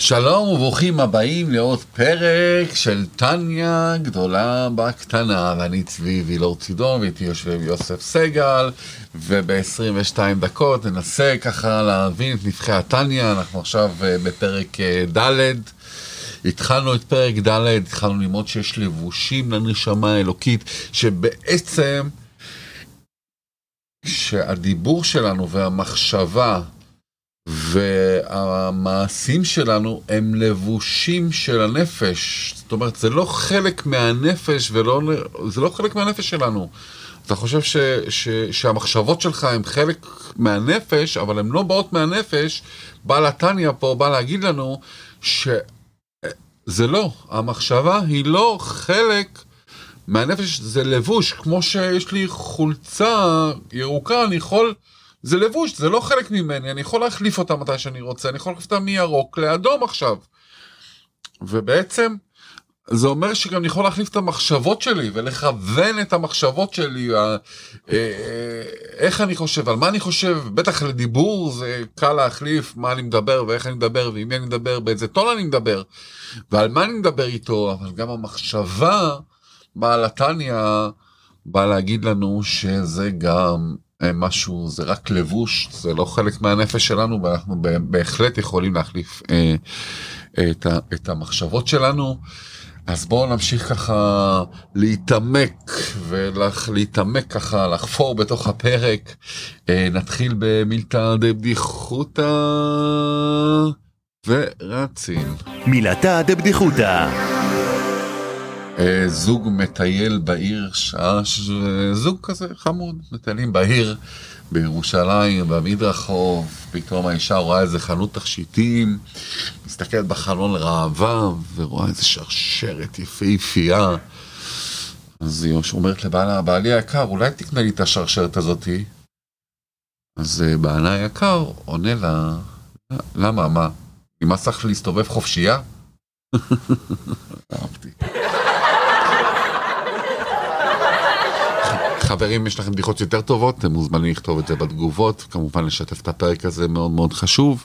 שלום וברוכים הבאים לעוד פרק של טניה גדולה בקטנה ואני צבי וילור צידון ואיתי יושב יוסף סגל וב-22 דקות ננסה ככה להבין את נבחי הטניה. אנחנו עכשיו אה, בפרק אה, ד' התחלנו את פרק ד' התחלנו ללמוד שיש לבושים לנשמה האלוקית שבעצם שהדיבור שלנו והמחשבה והמעשים שלנו הם לבושים של הנפש. זאת אומרת, זה לא חלק מהנפש ולא, זה לא חלק מהנפש שלנו. אתה חושב ש, ש, שהמחשבות שלך הן חלק מהנפש, אבל הן לא באות מהנפש. בעל התניא פה בא להגיד לנו שזה לא, המחשבה היא לא חלק מהנפש, זה לבוש. כמו שיש לי חולצה ירוקה, אני יכול... זה לבוש, זה לא חלק ממני, אני יכול להחליף אותה מתי שאני רוצה, אני יכול להחליף אותה מירוק לאדום עכשיו. ובעצם, זה אומר שגם אני יכול להחליף את המחשבות שלי ולכוון את המחשבות שלי, אה, אה, איך אני חושב, על מה אני חושב, בטח לדיבור זה קל להחליף מה אני מדבר ואיך אני מדבר ועם מי אני מדבר, באיזה טון אני מדבר ועל מה אני מדבר איתו, אבל גם המחשבה בעל התניא בא להגיד לנו שזה גם אה, משהו, זה רק לבוש, זה לא חלק מהנפש שלנו, ואנחנו בהחלט יכולים להחליף אה, את, ה, את המחשבות שלנו. אז בואו נמשיך ככה להתעמק ולהתעמק ככה, לחפור בתוך הפרק. אה, נתחיל במילתא דבדיחותא ורצים. מילתא דבדיחותא אה, זוג מטייל בעיר, שעה, זוג כזה חמוד, מטיילים בעיר בירושלים, במדרחוב, פתאום האישה רואה איזה חנות תכשיטים, מסתכלת בחלון ראווה ורואה איזה שרשרת יפהפייה. אז היא אומרת לבעלה, בעלי היקר, אולי תקנה לי את השרשרת הזאתי? אז אה, בעלה היקר עונה לה, למה, מה, נמאס לך להסתובב חופשייה? אהבתי. חברים, יש לכם בדיחות יותר טובות, אתם מוזמנים לכתוב את זה בתגובות, כמובן לשתף את הפרק הזה מאוד מאוד חשוב.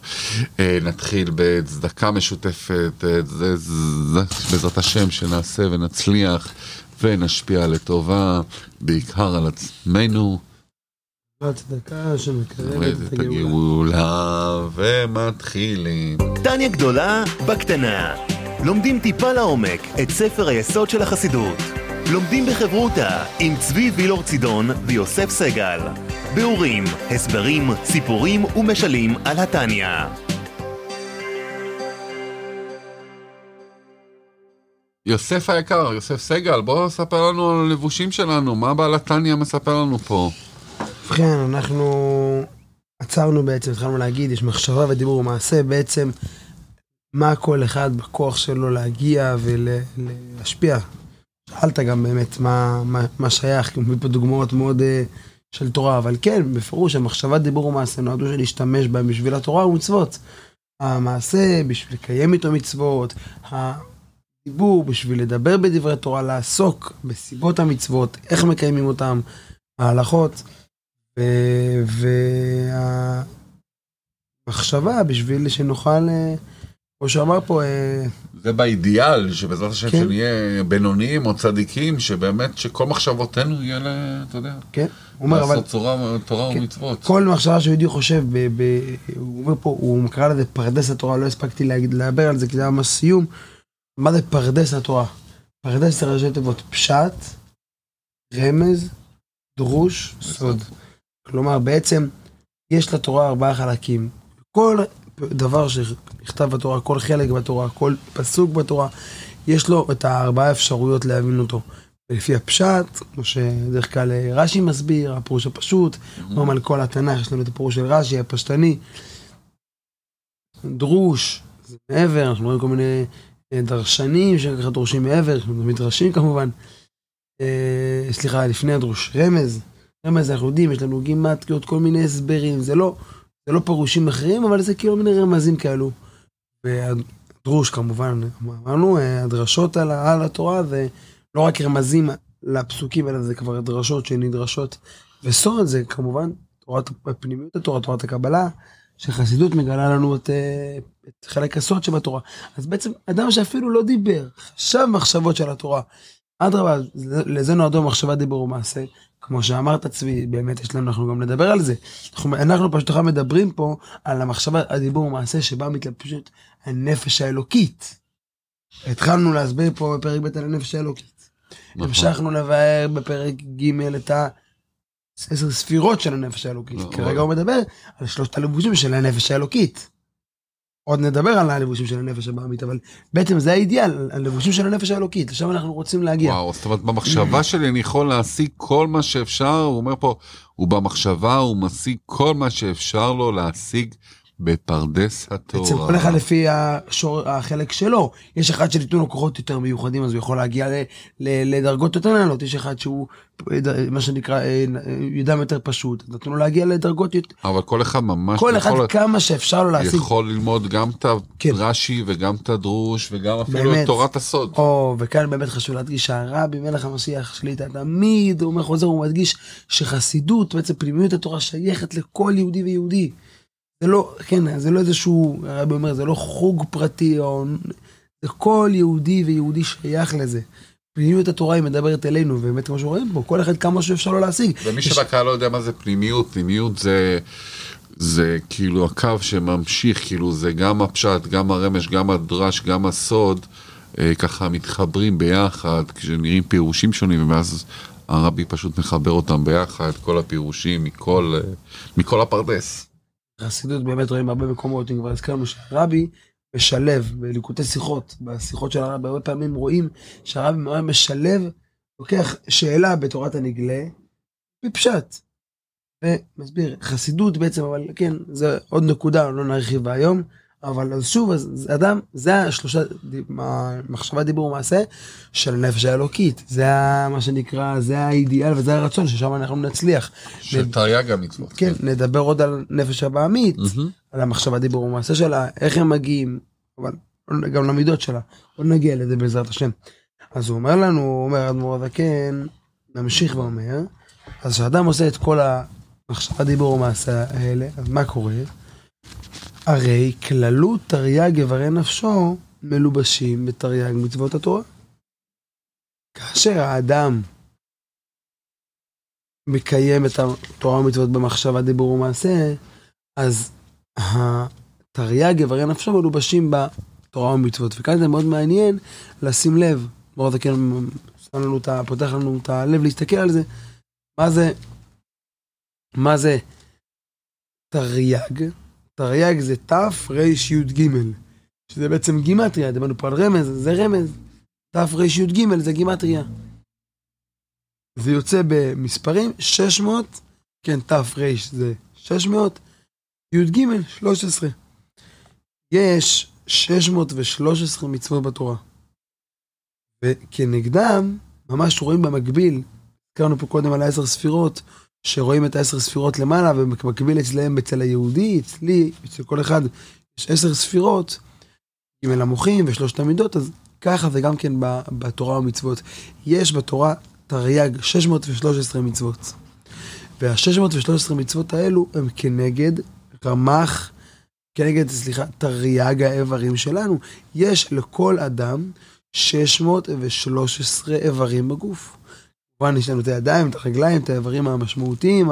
אה, נתחיל בצדקה משותפת, אה, זה, זה, בעזרת השם שנעשה ונצליח ונשפיע לטובה, בעיקר על עצמנו. הצדקה שמקרבת את הגאולה ומתחילים. טניה גדולה בקטנה. לומדים טיפה לעומק את ספר היסוד של החסידות. לומדים בחברותה עם צבי וילור צידון ויוסף סגל. ביאורים, הסברים, סיפורים ומשלים על התניא. יוסף היקר, יוסף סגל, בוא ספר לנו על הלבושים שלנו, מה בעל התניא מספר לנו פה? ובכן, אנחנו עצרנו בעצם, התחלנו להגיד, יש מחשבה ודיבור ומעשה, בעצם מה כל אחד בכוח שלו להגיע ולהשפיע שאלת גם באמת מה, מה, מה שייך, כי מביא פה דוגמאות מאוד uh, של תורה, אבל כן, בפירוש המחשבת דיבור ומעשה נועדו להשתמש בהם בשביל התורה ומצוות. המעשה בשביל לקיים איתו מצוות, הדיבור בשביל לדבר בדברי תורה, לעסוק בסיבות המצוות, איך מקיימים אותם, ההלכות, והמחשבה בשביל שנוכל, uh, כמו שאמר פה, uh, זה באידיאל, שבעזרת השם כן. שנהיה בינוניים או צדיקים, שבאמת שכל מחשבותינו יהיה, ל... אתה יודע, כן. הוא אומר, לעשות צורה, תורה כן. ומצוות. כל מחשבה שיהודי חושב, ב, ב, הוא אומר פה, הוא קרא לזה פרדס התורה, לא הספקתי לדבר על זה, כי זה היה ממש סיום. מה זה פרדס התורה? פרדס זה ראשי תיבות פשט, רמז, דרוש, סוד. כלומר, בעצם, יש לתורה ארבעה חלקים. כל דבר שנכתב בתורה, כל חלק בתורה, כל פסוק בתורה, יש לו את הארבעה אפשרויות להבין אותו. לפי הפשט, כמו שדרך כלל רש"י מסביר, הפירוש הפשוט, אומרים על כל התנ"ך, יש לנו את הפירוש של רש"י, הפשטני. דרוש, זה מעבר, אנחנו רואים כל מיני אה, דרשנים שככה דורשים מעבר, מדרשים כמובן. אה, סליחה, לפני הדרוש, רמז. רמז אנחנו יודעים, יש לנו גימטריות, כל מיני הסברים, זה לא זה לא פירושים אחרים, אבל זה כאילו מיני רמזים כאלו. והדרוש כמובן, אמרנו, הדרשות על, על התורה זה לא רק רמזים לפסוקים, אלא זה כבר דרשות שנדרשות. וסוד זה כמובן תורת פנימיות התורה, תורת הקבלה, שחסידות מגלה לנו את, אה, את חלק הסוד שבתורה. אז בעצם אדם שאפילו לא דיבר, חשב מחשבות של התורה. אדרבה, לזה נועדו מחשבה דיבור ומעשה. כמו שאמרת צבי, באמת יש לנו, אנחנו גם נדבר על זה. אנחנו, אנחנו פשוט מדברים פה על המחשבה, הדיבור ומעשה שבה מתלבשת הנפש האלוקית. התחלנו להסביר פה בפרק ב' על הנפש האלוקית. נכון. המשכנו לבאר בפרק ג' את העשר ספירות של הנפש האלוקית. לא, כרגע הוא מדבר על שלושת הלבושים של הנפש האלוקית. עוד נדבר על הלבושים של הנפש הבעמית, אבל בעצם זה האידיאל, הלבושים של הנפש האלוקית, לשם אנחנו רוצים להגיע. וואו, זאת אומרת, במחשבה שלי אני יכול להשיג כל מה שאפשר, הוא אומר פה, ובמחשבה הוא משיג כל מה שאפשר לו להשיג בפרדס התורה. בעצם כל אחד לפי השור, החלק שלו. יש אחד שניתנו לו כוחות יותר מיוחדים, אז הוא יכול להגיע ל, ל, לדרגות יותר נעלות. יש אחד שהוא, אה, מה שנקרא, אה, ידם יותר פשוט. נתנו לו להגיע לדרגות יותר... אבל כל אחד ממש כל אחד יכול, כמה שאפשר לו להשיג. יכול ללמוד גם את כן. הרש"י וגם את הדרוש וגם אפילו באמת. את תורת הסוד. או, וכאן באמת חשוב להדגיש שהרבי מלך המשיח שליטה תמיד, הוא אומר חוזר, הוא מדגיש שחסידות, בעצם פנימיות התורה שייכת לכל יהודי ויהודי. זה לא, כן, זה לא איזשהו, הרבי אומר, זה לא חוג פרטי, או... זה כל יהודי ויהודי שייך לזה. פנימיות התורה היא מדברת אלינו, ובאמת כמו שרואים פה, כל אחד כמה שאפשר לו להשיג. ומי יש- שבקהל לא יודע מה זה פנימיות, פנימיות זה, זה כאילו הקו שממשיך, כאילו זה גם הפשט, גם הרמש, גם הדרש, גם הסוד, אה, ככה מתחברים ביחד, כשנראים פירושים שונים, ואז הרבי פשוט מחבר אותם ביחד, כל הפירושים מכל, אה, מכל הפרדס. חסידות באמת רואים הרבה מקומות, אם כבר הזכרנו שהרבי משלב בליקוטי שיחות, בשיחות של הרבי, הרבה פעמים רואים שהרבי מאוד משלב, לוקח שאלה בתורת הנגלה, בפשט. ומסביר, חסידות בעצם, אבל כן, זה עוד נקודה, לא נרחיב בה היום, אבל אז שוב, אז אדם, זה השלושה, מחשבה, דיבור ומעשה של הנפש האלוקית. זה מה שנקרא, זה האידיאל וזה הרצון ששם אנחנו נצליח. של תרי"ג המצוות. כן, נדבר עוד על נפש הבעמית, מהמם. על המחשבה, דיבור ומעשה שלה, איך הם מגיעים, אבל גם למידות שלה. עוד נגיע לזה בעזרת השם. אז הוא אומר לנו, אומר אדמו"ר הזקן, נמשיך ואומר, אז כשאדם עושה את כל המחשבה, דיבור ומעשה האלה, אז מה קורה? הרי כללות תרי"ג איברי נפשו מלובשים בתרי"ג מצוות התורה. כאשר האדם מקיים את התורה ומצוות במחשבה, דיבור ומעשה, אז התרי"ג איברי נפשו מלובשים בתורה ומצוות. וכאן זה מאוד מעניין לשים לב, מאוד זה כן שם לנו את ה... פותח לנו את הלב להסתכל על זה, מה זה, מה זה תרי"ג? תרי"ג זה תרי"ג, שזה בעצם גימטריה, דיברנו פה על רמז, זה רמז. תרי"ג זה גימטריה. זה יוצא במספרים 600, כן, תר זה 600, י"ג 13. יש 613 מצוות בתורה. וכנגדם, ממש רואים במקביל, הזכרנו פה קודם על העשר ספירות, שרואים את העשר ספירות למעלה, ובמקביל אצלם, אצל היהודי, אצלי, אצל כל אחד, יש עשר ספירות, ג' המוחים ושלושת המידות, אז ככה זה גם כן בתורה ומצוות. יש בתורה תרי"ג 613 מצוות. וה-613 מצוות האלו הם כנגד רמ"ח, כנגד, סליחה, תרי"ג האיברים שלנו. יש לכל אדם 613 איברים בגוף. כמובן יש לנו את הידיים, את הרגליים, את האיברים המשמעותיים,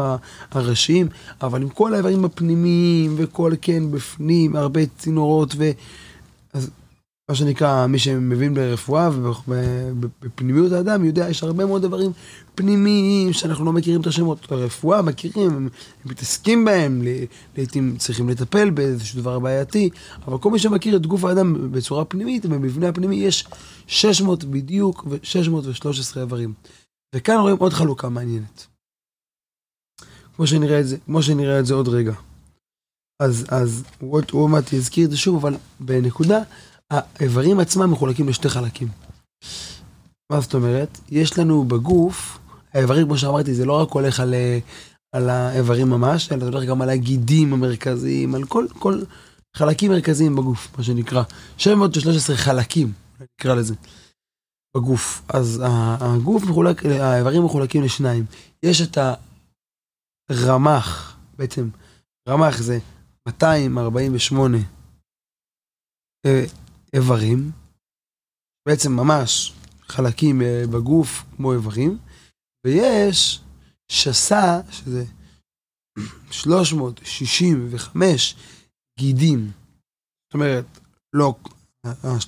הראשיים, אבל עם כל האיברים הפנימיים וכל כן בפנים, הרבה צינורות ו... אז מה שנקרא, מי שמבין ברפואה ובפנימיות האדם יודע, יש הרבה מאוד דברים פנימיים שאנחנו לא מכירים את השמות. הרפואה מכירים, הם, מתעסקים בהם, לעיתים צריכים לטפל באיזשהו דבר בעייתי, אבל כל מי שמכיר את גוף האדם בצורה פנימית, במבנה הפנימי יש 600 בדיוק ו-613 איברים. וכאן רואים עוד חלוקה מעניינת. כמו שנראה את זה, כמו שנראה את זה עוד רגע. אז, אז הוא עוד מעט יזכיר את זה שוב, אבל בנקודה, האיברים עצמם מחולקים לשתי חלקים. מה זאת אומרת? יש לנו בגוף, האיברים, כמו שאמרתי, זה לא רק הולך על, על האיברים ממש, אלא זה הולך גם על הגידים המרכזיים, על כל, כל חלקים מרכזיים בגוף, מה שנקרא. 713 חלקים, נקרא לזה, בגוף. אז הגוף מחולק, האיברים מחולקים לשניים. יש את הרמ"ח, בעצם, רמ"ח זה 248 אה, איברים, בעצם ממש חלקים אה, בגוף כמו איברים, ויש שסה, שזה 365 גידים. זאת אומרת, לא,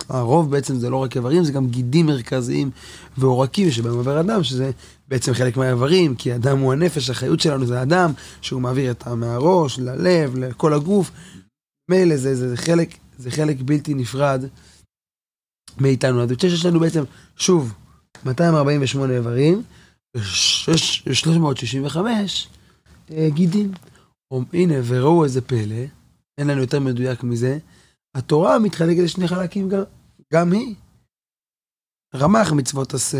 הרוב בעצם זה לא רק איברים, זה גם גידים מרכזיים ועורקים שבהם עובר אדם, שזה בעצם חלק מהאיברים, כי אדם הוא הנפש, החיות שלנו זה אדם, שהוא מעביר את מהראש, ללב, לכל הגוף. מילא זה, זה, זה, חלק, זה חלק בלתי נפרד מאיתנו. אז יש לנו בעצם, שוב, 248 איברים, ו-365 אה, גידים. הנה, וראו איזה פלא, אין לנו יותר מדויק מזה, התורה מתחלקת לשני חלקים גם, היא. רמ"ח מצוות עשה,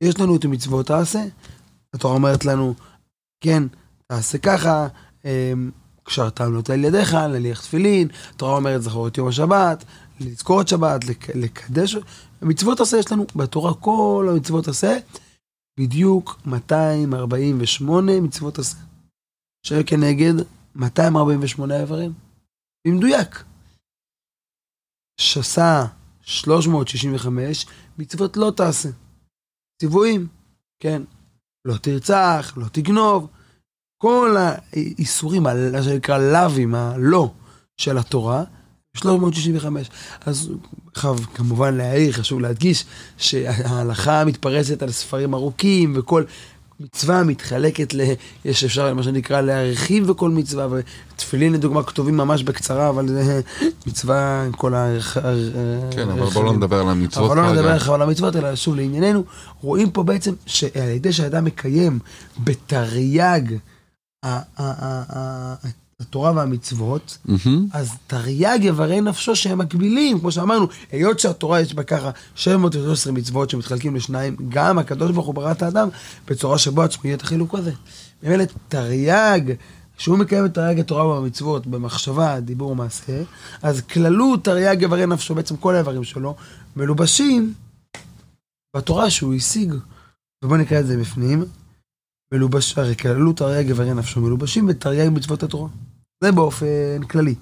יש לנו את מצוות תעשה. התורה אומרת לנו, כן, תעשה ככה, אמ, קשרת עמלות על ידיך, להניח תפילין, התורה אומרת זכור את יום השבת, לזכור את שבת, לק, לקדש, מצוות עשה יש לנו בתורה כל המצוות עשה, בדיוק 248 מצוות עשה. שכנגד 248 איברים. במדויק. שסה 365, מצוות לא תעשה. ציוויים, כן. לא תרצח, לא תגנוב. כל האיסורים, מה שנקרא לאווים, הלא של התורה, 365. אז חב, כמובן להעיר, חשוב להדגיש שההלכה מתפרסת על ספרים ארוכים וכל מצווה מתחלקת ל... יש אפשר, מה שנקרא, להרחיב בכל מצווה, ותפילין לדוגמה כתובים ממש בקצרה, אבל זה מצווה עם כל ה... כן, אבל בואו לא נדבר על המצוות אבל לא נדבר על המצוות, אלא שוב לענייננו, רואים פה בעצם שעל ידי שאדם מקיים בתרי"ג התורה והמצוות, mm-hmm. אז תרי"ג יברי נפשו שהם מקבילים, כמו שאמרנו, היות שהתורה יש בה ככה 713 מצוות שמתחלקים לשניים, גם הקדוש ברוך הוא ברא את האדם בצורה שבו עצמו יהיה את החילוק הזה. באמת תרי"ג, שהוא מקיים את תרי"ג התורה והמצוות במחשבה, דיבור ומעשה, אז כללות תרי"ג יברי נפשו, בעצם כל האיברים שלו, מלובשים בתורה שהוא השיג. ובואו נקרא את זה בפנים. מלובש, הרי כללות תרי"ג איברי נפשו מלובשים בתרי"ג מצוות התורה. זה באופן כללי.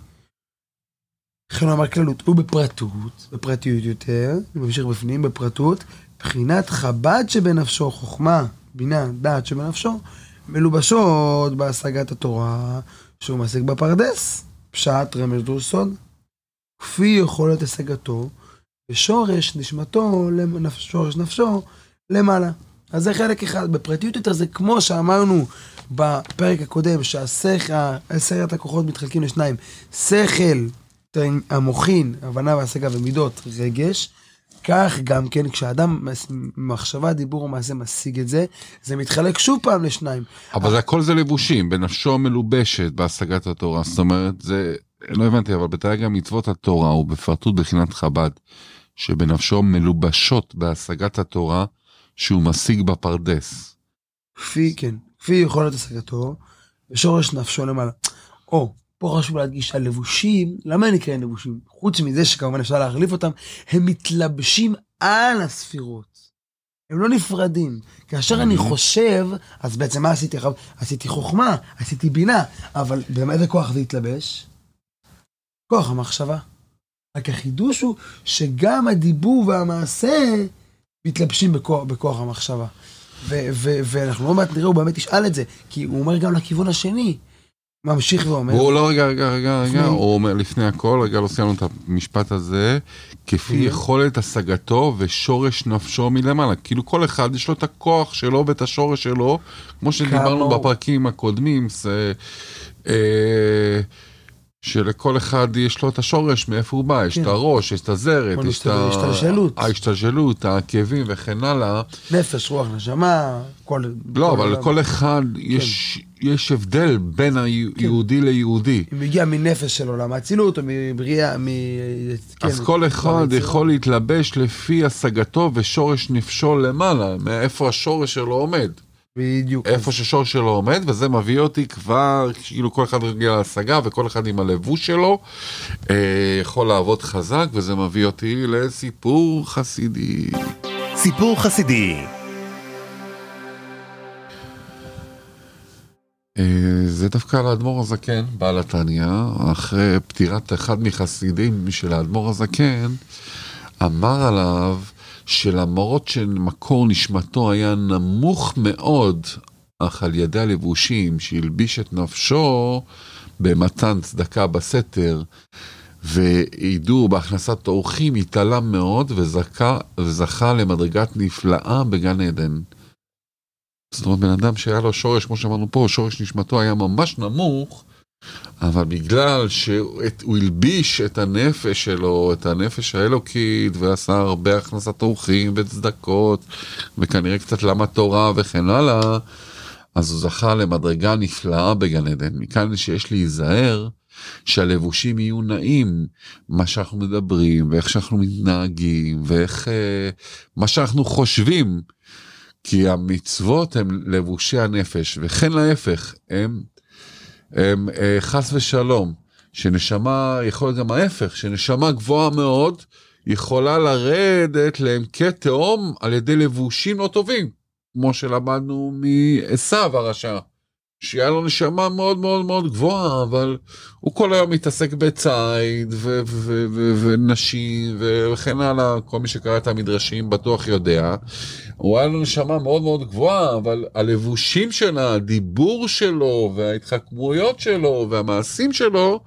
לכן הוא אמר כללות, הוא בפרטות, בפרטיות יותר, אני ממשיך בפנים, בפרטות, בחינת חב"ד שבנפשו, חוכמה, בינה, דעת שבנפשו, מלובשות בהשגת התורה, שהוא מעסק בפרדס, פשט, רמז, דור סוד, כפי יכולת השגתו, ושורש נשמתו, שורש נפשו, למעלה. אז זה חלק אחד. בפרטיות יותר זה כמו שאמרנו בפרק הקודם, שעשרת הכוחות מתחלקים לשניים. שכל, המוחין, הבנה והשגה ומידות, רגש. כך גם כן, כשאדם מחשבה, דיבור ומעשה משיג את זה, זה מתחלק שוב פעם לשניים. אבל זה הכל זה לבושים, בנפשו מלובשת בהשגת התורה. זאת אומרת, זה, לא הבנתי, אבל בתייג המצוות התורה הוא בפרטות בחינת חב"ד, שבנפשו מלובשות בהשגת התורה. שהוא משיג בפרדס. כפי, כן, כפי יכולת השגתו, ושורש נפשו למעלה. או, פה חשוב להדגיש, הלבושים, למה הם נקראים לבושים? חוץ מזה שכמובן אפשר להחליף אותם, הם מתלבשים על הספירות. הם לא נפרדים. כאשר אני חושב, אז בעצם מה עשיתי? עשיתי חוכמה, עשיתי בינה, אבל במה איזה כוח זה התלבש? כוח המחשבה. רק החידוש הוא שגם הדיבור והמעשה מתלבשים בכוח, בכוח המחשבה. ואנחנו לא מעט נראה, הוא באמת ישאל את זה, כי הוא אומר גם לכיוון השני. ממשיך ואומר. הוא לא, רגע, רגע, רגע, רגע, הוא אומר לפני הכל, רגע, לא סיימנו את המשפט הזה, כפי יכולת השגתו ושורש נפשו מלמעלה. כאילו כל אחד יש לו את הכוח שלו ואת השורש שלו, כמו שדיברנו בפרקים הקודמים. זה, אה, שלכל אחד יש לו את השורש מאיפה הוא בא, יש את כן. הראש, יש את הזרת, יש את ההשתלשלות, ההשתלשלות, העקבים וכן הלאה. נפש, רוח, נשמה, כל... לא, אבל לכל אחד יש יש הבדל בין היהודי כן. ליהודי. אם הגיע מנפש של עולם האצילות או מבריאה, מ... אז כן, כל אחד יכול להתלבש לפי השגתו ושורש נפשו למעלה, מאיפה השורש שלו עומד. בדיוק. איפה ששורש שלו עומד, וזה מביא אותי כבר, כאילו כל אחד רגיל להשגה, וכל אחד עם הלבוש שלו אה, יכול לעבוד חזק, וזה מביא אותי לסיפור חסידי. סיפור חסידי. אה, זה דווקא על האדמו"ר הזקן, בעל התניא, אחרי פטירת אחד מחסידים של האדמו"ר הזקן, אמר עליו שלמרות שמקור נשמתו היה נמוך מאוד, אך על ידי הלבושים שהלביש את נפשו במתן צדקה בסתר והידור בהכנסת אורחים, התעלם מאוד וזכה, וזכה למדרגת נפלאה בגן עדן. זאת אומרת, בן אדם שהיה לו שורש, כמו שאמרנו פה, שורש נשמתו היה ממש נמוך, אבל בגלל שהוא הלביש את הנפש שלו, את הנפש האלוקית, ועשה הרבה הכנסת אורחים וצדקות, וכנראה קצת למד תורה וכן הלאה, אז הוא זכה למדרגה נפלאה בגן עדן. מכאן שיש להיזהר שהלבושים יהיו נעים, מה שאנחנו מדברים, ואיך שאנחנו מתנהגים, ואיך... אה, מה שאנחנו חושבים. כי המצוות הם לבושי הנפש, וכן להפך, הם, חס ושלום, שנשמה, יכול להיות גם ההפך, שנשמה גבוהה מאוד, יכולה לרדת לעמקי תהום על ידי לבושים לא טובים, כמו שלמדנו מעשו הרשע. שהיה לו נשמה מאוד מאוד מאוד גבוהה, אבל הוא כל היום מתעסק בציד ונשים וכן הלאה, כל מי שקרא את המדרשים בטוח יודע. הוא היה לו נשמה מאוד מאוד גבוהה, אבל הלבושים שלה, הדיבור שלו וההתחכמויות שלו והמעשים שלו,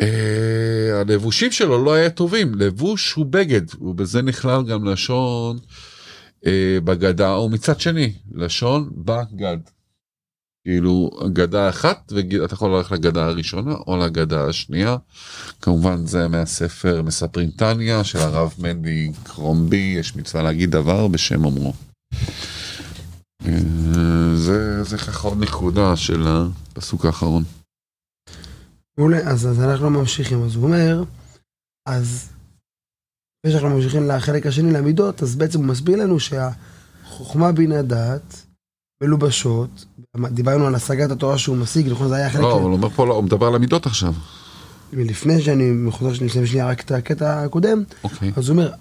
אה, הלבושים שלו לא היה טובים, לבוש הוא בגד, ובזה נכלל גם לשון אה, בגדה, או מצד שני, לשון בגד. כאילו גדה אחת ואתה יכול ללכת לגדה הראשונה או לגדה השנייה. כמובן זה מהספר מספרים טניה של הרב מנדי קרומבי יש מצווה להגיד דבר בשם אומרו. אה, זה, זה ככה עוד נקודה של הפסוק האחרון. מעולה, אז, אז אנחנו ממשיכים, אז הוא אומר, אז לפני שאנחנו ממשיכים לחלק השני למידות, אז בעצם הוא מסביר לנו שהחוכמה בינה דעת מלובשות, דיברנו על השגת התורה שהוא משיג, נכון? זה היה חלק... לא, הוא אומר פה, הוא מדבר על המידות עכשיו. לפני שאני חוזר שאני אסיים שנייה רק את הקטע הקודם, אוקיי. אז הוא אומר,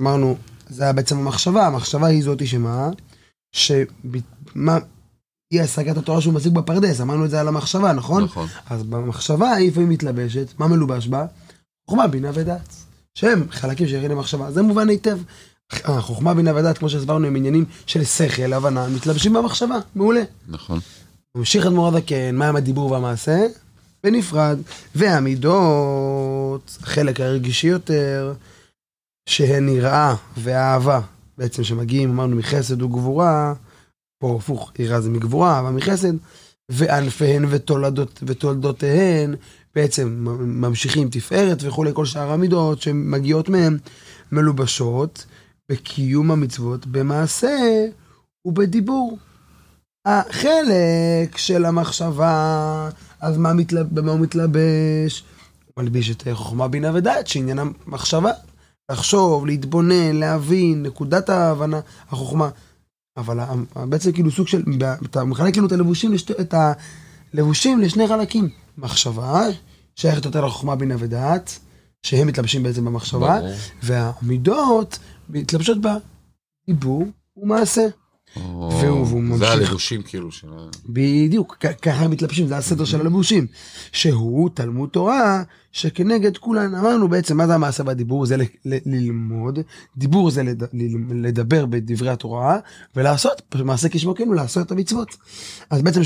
אמרנו, זה היה בעצם המחשבה, המחשבה היא זאתי שמה, שמה, היא השגת התורה שהוא משיג בפרדס, אמרנו את זה על המחשבה, נכון? נכון. אז במחשבה היא לפעמים מתלבשת, מה מלובש בה? חוכמה, בינה ודעת. שהם חלקים שירים למחשבה, זה מובן היטב. החוכמה, בינה ודעת, כמו שהסברנו, הם עניינים של שכל, הבנה, מתלבשים במחשבה, מעולה. נכון. ממשיך אדמו"ר הזקן, מה עם הדיבור והמעשה? בנפרד. והמידות, החלק הרגישי יותר, שהן יראה ואהבה, בעצם שמגיעים, אמרנו, מחסד וגבורה, פה הפוך, יראה זה מגבורה, אהבה מחסד, וענפיהן ותולדות, ותולדותיהן, בעצם ממשיכים תפארת וכולי, כל שאר המידות שמגיעות מהן מלובשות. בקיום המצוות במעשה ובדיבור. החלק של המחשבה, אז מה מתלב... במה הוא מתלבש? הוא מלביש את חוכמה, בינה ודעת, שעניין המחשבה. לחשוב, להתבונן, להבין, נקודת ההבנה, החוכמה. אבל בעצם כאילו סוג של, אתה מחלק כאילו את הלבושים, לשת, את הלבושים לשני חלקים. מחשבה, שייכת יותר לחוכמה, בינה ודעת, שהם מתלבשים בעצם במחשבה, והמידות מתלבשות בה דיבור ומעשה. והוא ממשיך. זה הלבושים כאילו של... בדיוק, ככה הם מתלבשים, זה הסדר של הלבושים. שהוא תלמוד תורה שכנגד כולן, אמרנו בעצם מה זה המעשה והדיבור, זה ללמוד, דיבור זה לדבר בדברי התורה, ולעשות, מעשה כשמו כן הוא לעשות את המצוות. אז בעצם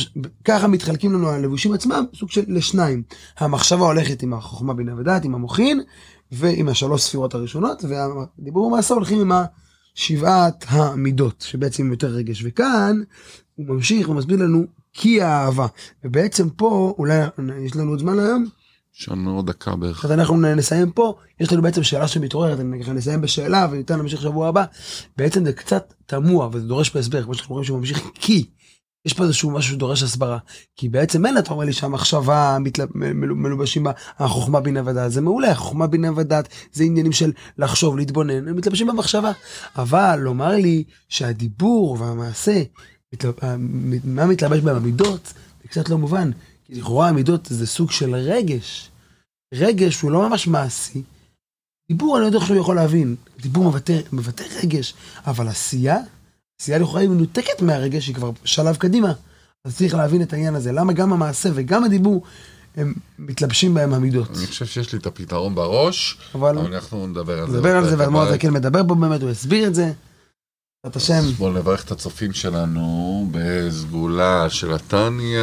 ככה מתחלקים לנו הלבושים עצמם, סוג של לשניים. המחשבה הולכת עם החוכמה בינה ודעת, עם המוחין, ועם השלוש ספירות הראשונות, והדיבור ומעשה הולכים עם שבעת המידות, שבעצם יותר רגש. וכאן הוא ממשיך ומסביר לנו כי האהבה. ובעצם פה, אולי יש לנו עוד זמן היום? יש לנו עוד דקה בערך. אז אנחנו נסיים פה, יש לנו בעצם שאלה שמתעוררת, אני נסיים בשאלה וניתן להמשיך שבוע הבא. בעצם זה קצת תמוה וזה דורש בהסבר, כמו שאנחנו רואים שהוא ממשיך כי. יש פה איזשהו משהו שדורש הסברה. כי בעצם אין אתה אומר לי שהמחשבה מתל... מלובשים בה החוכמה בינה ודעת. זה מעולה, החוכמה בינה ודעת זה עניינים של לחשוב, להתבונן, הם מתלבשים במחשבה. אבל לומר לי שהדיבור והמעשה, מתל... מה מתלבש בהם המידות, זה קצת לא מובן. כי לכאורה המידות זה סוג של רגש. רגש הוא לא ממש מעשי. דיבור אני לא יודע איך שהוא יכול להבין. דיבור מבטא רגש, אבל עשייה עשייה לכאורה היא מנותקת מהרגש, היא כבר שלב קדימה. אז צריך להבין את העניין הזה, למה גם המעשה וגם הדיבור, הם מתלבשים בהם המידות. אני חושב שיש לי את הפתרון בראש, אבל אנחנו נדבר על זה. נדבר על זה, בפרק והאדמו"ר הבא. הזקן מדבר פה באמת, הוא הסביר את זה. בעזרת השם, אז בואו נברך את הצופים שלנו בסגולה של התניא.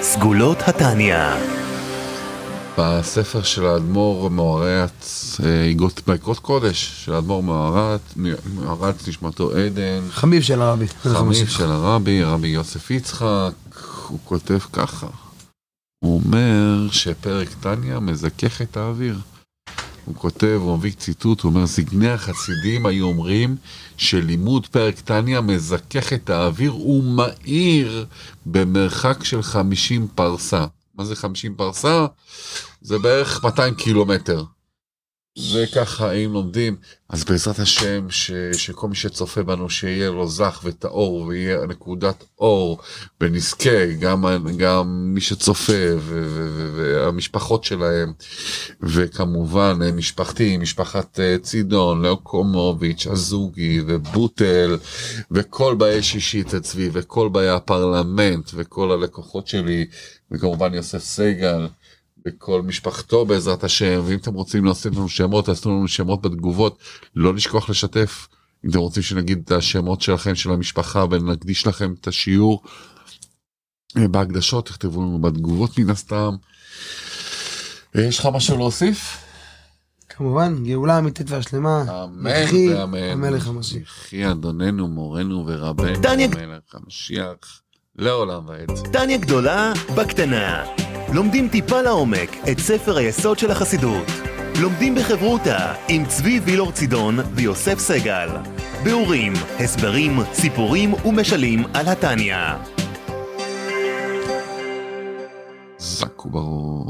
סגולות התניא. בספר של האדמו"ר מעוררת, אה, איגרות- באגרות קודש של האדמו"ר מעוררת, מעוררת נשמתו עדן, חמיב של הרבי. חמיב של הרבי, הרבי יוסף יצחק, הוא כותב ככה, הוא אומר שפרק תניא מזכך את האוויר. הוא כותב, הוא מביא ציטוט, הוא אומר, זקני החסידים היו אומרים שלימוד פרק תניא מזכך את האוויר ומאיר במרחק של 50 פרסה. מה זה 50 פרסה? זה בערך 200 קילומטר. זה ככה, אם לומדים, אז בעזרת השם, ש, שכל מי שצופה בנו, שיהיה לו זך וטהור, ויהיה נקודת אור, ונזכה, גם, גם מי שצופה, ו, ו, ו, והמשפחות שלהם, וכמובן אה, משפחתי, משפחת אה, צידון, לאוקומוביץ', אזוגי, ובוטל, וכל באי שישית אצלי, וכל באי הפרלמנט, וכל הלקוחות שלי, וכמובן יוסף סגל. וכל משפחתו בעזרת השם, ואם אתם רוצים לעשות לנו שמות, תעשו לנו שמות בתגובות, לא לשכוח לשתף. אם אתם רוצים שנגיד את השמות שלכם, של המשפחה, ונקדיש לכם את השיעור אה, בהקדשות, תכתבו לנו בתגובות מן הסתם. אה, יש לך משהו להוסיף? כמובן, גאולה אמיתית והשלמה. אמן יחי ואמן. המלך המשיח. יחי אדוננו, מורנו ורבנו, המלך המשיח, לעולם ועד. טניה גדולה בקטנה. לומדים טיפה לעומק את ספר היסוד של החסידות. לומדים בחברותה עם צבי וילור צידון ויוסף סגל. ביאורים, הסברים, סיפורים ומשלים על התניא. זק וברור.